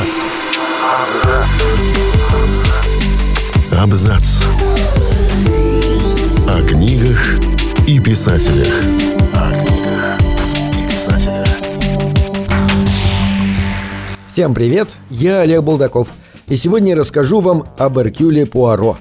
Абзац. Абзац. О книгах и писателях. Всем привет, я Олег Булдаков, и сегодня расскажу вам об Эркюле Пуаро.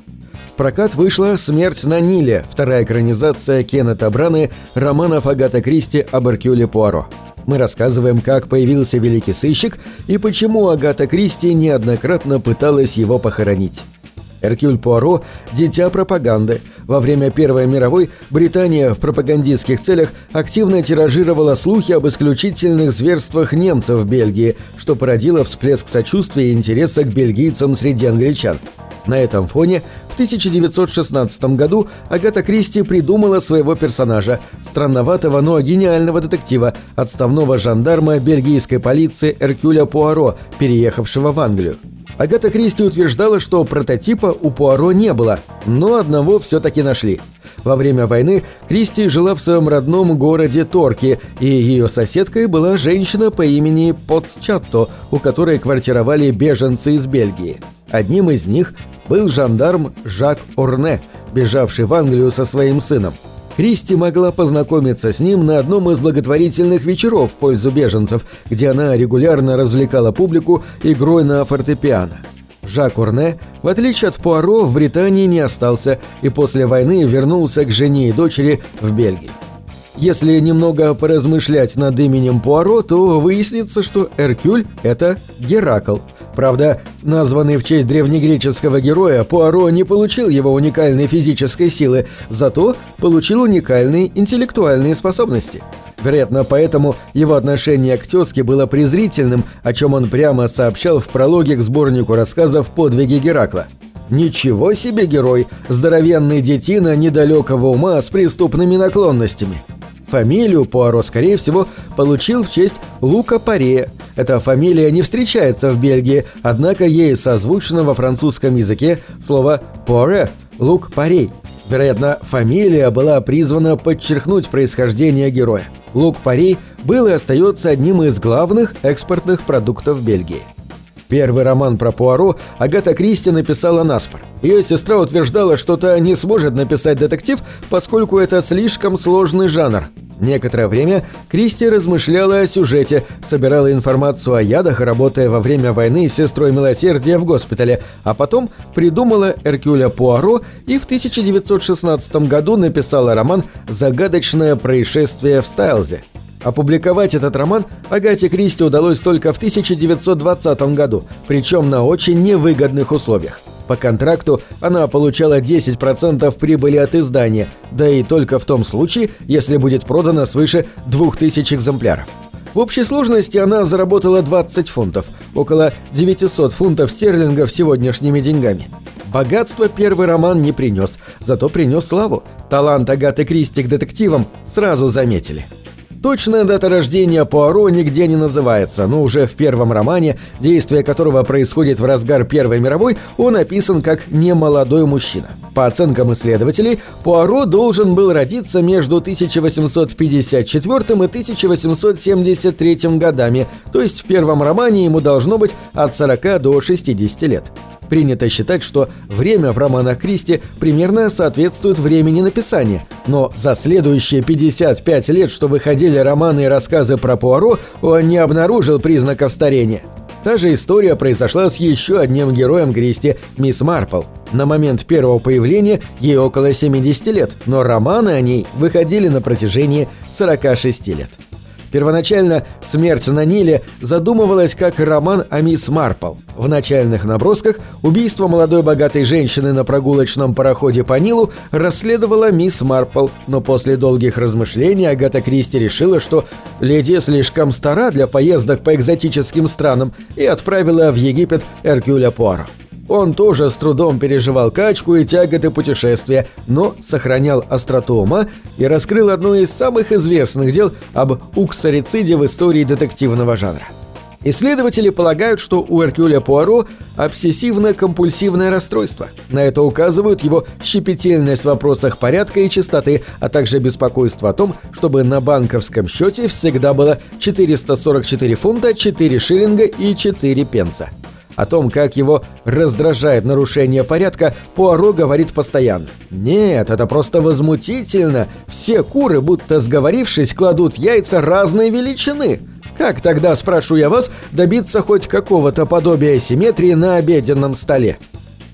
В прокат вышла «Смерть на Ниле», вторая экранизация Кеннета Браны романов Агата Кристи об Эркюле Пуаро. Мы рассказываем, как появился великий сыщик и почему Агата Кристи неоднократно пыталась его похоронить. Эркюль Пуаро – дитя пропаганды. Во время Первой мировой Британия в пропагандистских целях активно тиражировала слухи об исключительных зверствах немцев в Бельгии, что породило всплеск сочувствия и интереса к бельгийцам среди англичан. На этом фоне 1916 году Агата Кристи придумала своего персонажа, странноватого, но гениального детектива, отставного жандарма бельгийской полиции Эркюля Пуаро, переехавшего в Англию. Агата Кристи утверждала, что прототипа у Пуаро не было, но одного все-таки нашли. Во время войны Кристи жила в своем родном городе Торки, и ее соседкой была женщина по имени Потсчатто, у которой квартировали беженцы из Бельгии. Одним из них был жандарм Жак Орне, бежавший в Англию со своим сыном. Кристи могла познакомиться с ним на одном из благотворительных вечеров в пользу беженцев, где она регулярно развлекала публику игрой на фортепиано. Жак Орне, в отличие от Пуаро, в Британии не остался и после войны вернулся к жене и дочери в Бельгии. Если немного поразмышлять над именем Пуаро, то выяснится, что Эркюль – это Геракл – Правда, названный в честь древнегреческого героя, Пуаро не получил его уникальной физической силы, зато получил уникальные интеллектуальные способности. Вероятно, поэтому его отношение к тезке было презрительным, о чем он прямо сообщал в прологе к сборнику рассказов «Подвиги Геракла». «Ничего себе герой! Здоровенный детина недалекого ума с преступными наклонностями!» Фамилию Пуаро, скорее всего, получил в честь Лука Паре. Эта фамилия не встречается в Бельгии, однако ей созвучно во французском языке слово «Пуаре» – «Лук Парей». Вероятно, фамилия была призвана подчеркнуть происхождение героя. Лук Парей был и остается одним из главных экспортных продуктов Бельгии. Первый роман про Пуаро Агата Кристи написала наспор. Ее сестра утверждала, что та не сможет написать детектив, поскольку это слишком сложный жанр. Некоторое время Кристи размышляла о сюжете, собирала информацию о ядах, работая во время войны с сестрой милосердия в госпитале, а потом придумала Эркюля Пуаро и в 1916 году написала роман «Загадочное происшествие в Стайлзе». Опубликовать этот роман Агате Кристи удалось только в 1920 году, причем на очень невыгодных условиях. По контракту она получала 10% прибыли от издания, да и только в том случае, если будет продано свыше 2000 экземпляров. В общей сложности она заработала 20 фунтов, около 900 фунтов стерлингов сегодняшними деньгами. Богатство первый роман не принес, зато принес славу. Талант Агаты Кристи к детективам сразу заметили. Точная дата рождения Пуаро нигде не называется, но уже в первом романе, действие которого происходит в разгар Первой мировой, он описан как немолодой мужчина. По оценкам исследователей, Пуаро должен был родиться между 1854 и 1873 годами, то есть в первом романе ему должно быть от 40 до 60 лет. Принято считать, что время в романах Кристи примерно соответствует времени написания, но за следующие 55 лет, что выходили романы и рассказы про Пуаро, он не обнаружил признаков старения. Та же история произошла с еще одним героем Кристи, мисс Марпл. На момент первого появления ей около 70 лет, но романы о ней выходили на протяжении 46 лет. Первоначально «Смерть на Ниле» задумывалась как роман о мисс Марпл. В начальных набросках убийство молодой богатой женщины на прогулочном пароходе по Нилу расследовала мисс Марпл, но после долгих размышлений Агата Кристи решила, что леди слишком стара для поездок по экзотическим странам и отправила в Египет Эркюля Пуаро. Он тоже с трудом переживал качку и тяготы путешествия, но сохранял остроту ума и раскрыл одно из самых известных дел об уксарициде в истории детективного жанра. Исследователи полагают, что у Эркюля Пуаро обсессивно-компульсивное расстройство. На это указывают его щепетильность в вопросах порядка и чистоты, а также беспокойство о том, чтобы на банковском счете всегда было 444 фунта, 4 шиллинга и 4 пенса. О том, как его раздражает нарушение порядка, Пуаро говорит постоянно. «Нет, это просто возмутительно. Все куры, будто сговорившись, кладут яйца разной величины. Как тогда, спрошу я вас, добиться хоть какого-то подобия симметрии на обеденном столе?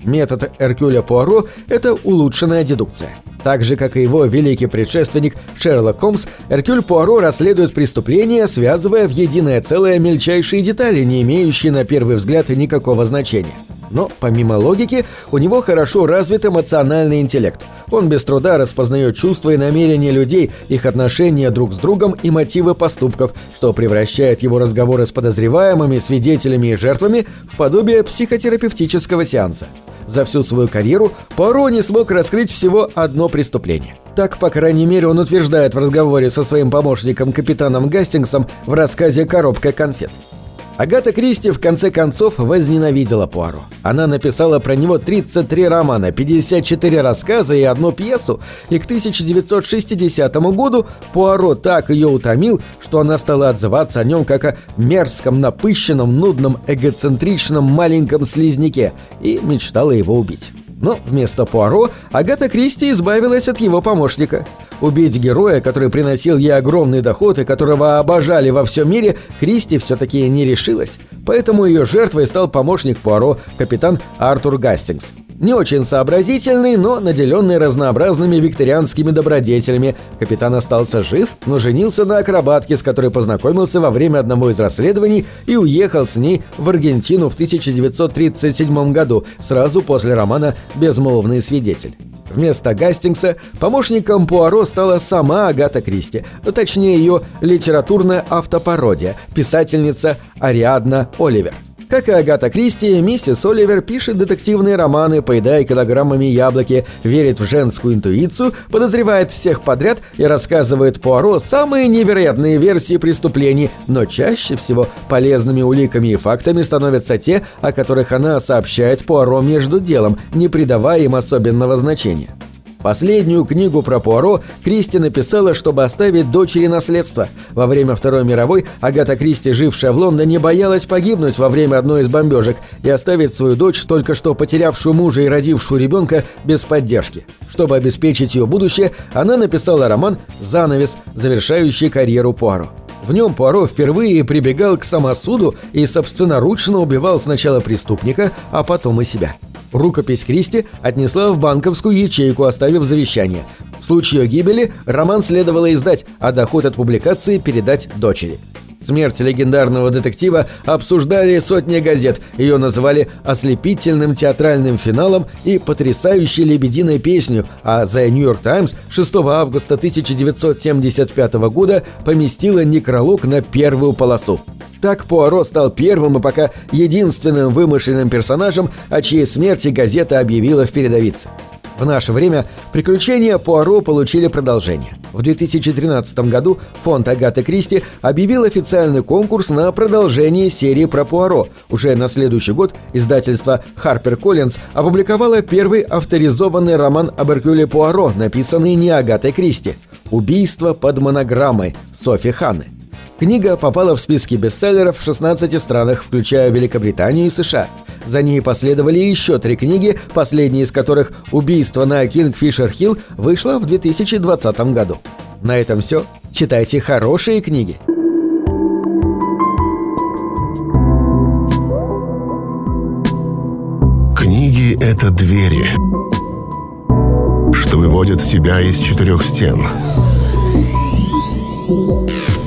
Метод Эркюля Пуаро – это улучшенная дедукция. Так же, как и его великий предшественник Шерлок Холмс, Эркюль Пуаро расследует преступления, связывая в единое целое мельчайшие детали, не имеющие на первый взгляд никакого значения. Но, помимо логики, у него хорошо развит эмоциональный интеллект. Он без труда распознает чувства и намерения людей, их отношения друг с другом и мотивы поступков, что превращает его разговоры с подозреваемыми, свидетелями и жертвами в подобие психотерапевтического сеанса. За всю свою карьеру Пуаро не смог раскрыть всего одно преступление. Так, по крайней мере, он утверждает в разговоре со своим помощником капитаном Гастингсом в рассказе «Коробка конфет». Агата Кристи в конце концов возненавидела Пуаро. Она написала про него 33 романа, 54 рассказа и одну пьесу, и к 1960 году Пуаро так ее утомил, что она стала отзываться о нем как о мерзком, напыщенном, нудном, эгоцентричном маленьком слизняке и мечтала его убить. Но вместо Пуаро Агата Кристи избавилась от его помощника. Убить героя, который приносил ей огромный доход и которого обожали во всем мире, Кристи все-таки не решилась. Поэтому ее жертвой стал помощник Пуаро, капитан Артур Гастингс. Не очень сообразительный, но наделенный разнообразными викторианскими добродетелями, капитан остался жив, но женился на акробатке, с которой познакомился во время одного из расследований и уехал с ней в Аргентину в 1937 году, сразу после романа «Безмолвный свидетель». Вместо Гастингса помощником Пуаро стала сама Агата Кристи, точнее ее литературная автопародия, писательница Ариадна Оливер. Как и Агата Кристи, миссис Оливер пишет детективные романы, поедая килограммами яблоки, верит в женскую интуицию, подозревает всех подряд и рассказывает Пуаро самые невероятные версии преступлений, но чаще всего полезными уликами и фактами становятся те, о которых она сообщает Пуаро между делом, не придавая им особенного значения. Последнюю книгу про Пуаро Кристи написала, чтобы оставить дочери наследство. Во время Второй мировой Агата Кристи, жившая в Лондоне, боялась погибнуть во время одной из бомбежек и оставить свою дочь, только что потерявшую мужа и родившую ребенка, без поддержки. Чтобы обеспечить ее будущее, она написала роман «Занавес», завершающий карьеру Пуаро. В нем Пуаро впервые прибегал к самосуду и собственноручно убивал сначала преступника, а потом и себя. Рукопись Кристи отнесла в банковскую ячейку, оставив завещание. В случае ее гибели роман следовало издать, а доход от публикации передать дочери. Смерть легендарного детектива обсуждали сотни газет, ее называли ослепительным театральным финалом и потрясающей лебединой песню, а The New York Times 6 августа 1975 года поместила некролог на первую полосу. Так Пуаро стал первым и пока единственным вымышленным персонажем, о чьей смерти газета объявила в передовице. В наше время приключения Пуаро получили продолжение. В 2013 году фонд Агаты Кристи объявил официальный конкурс на продолжение серии про Пуаро. Уже на следующий год издательство Harper Collins опубликовало первый авторизованный роман об Эркюле Пуаро, написанный не Агатой Кристи «Убийство под монограммой» Софи Ханны. Книга попала в списки бестселлеров в 16 странах, включая Великобританию и США. За ней последовали еще три книги, последняя из которых «Убийство на Кингфишер-Хилл» вышла в 2020 году. На этом все. Читайте хорошие книги. Книги — это двери, что выводят тебя из четырех стен —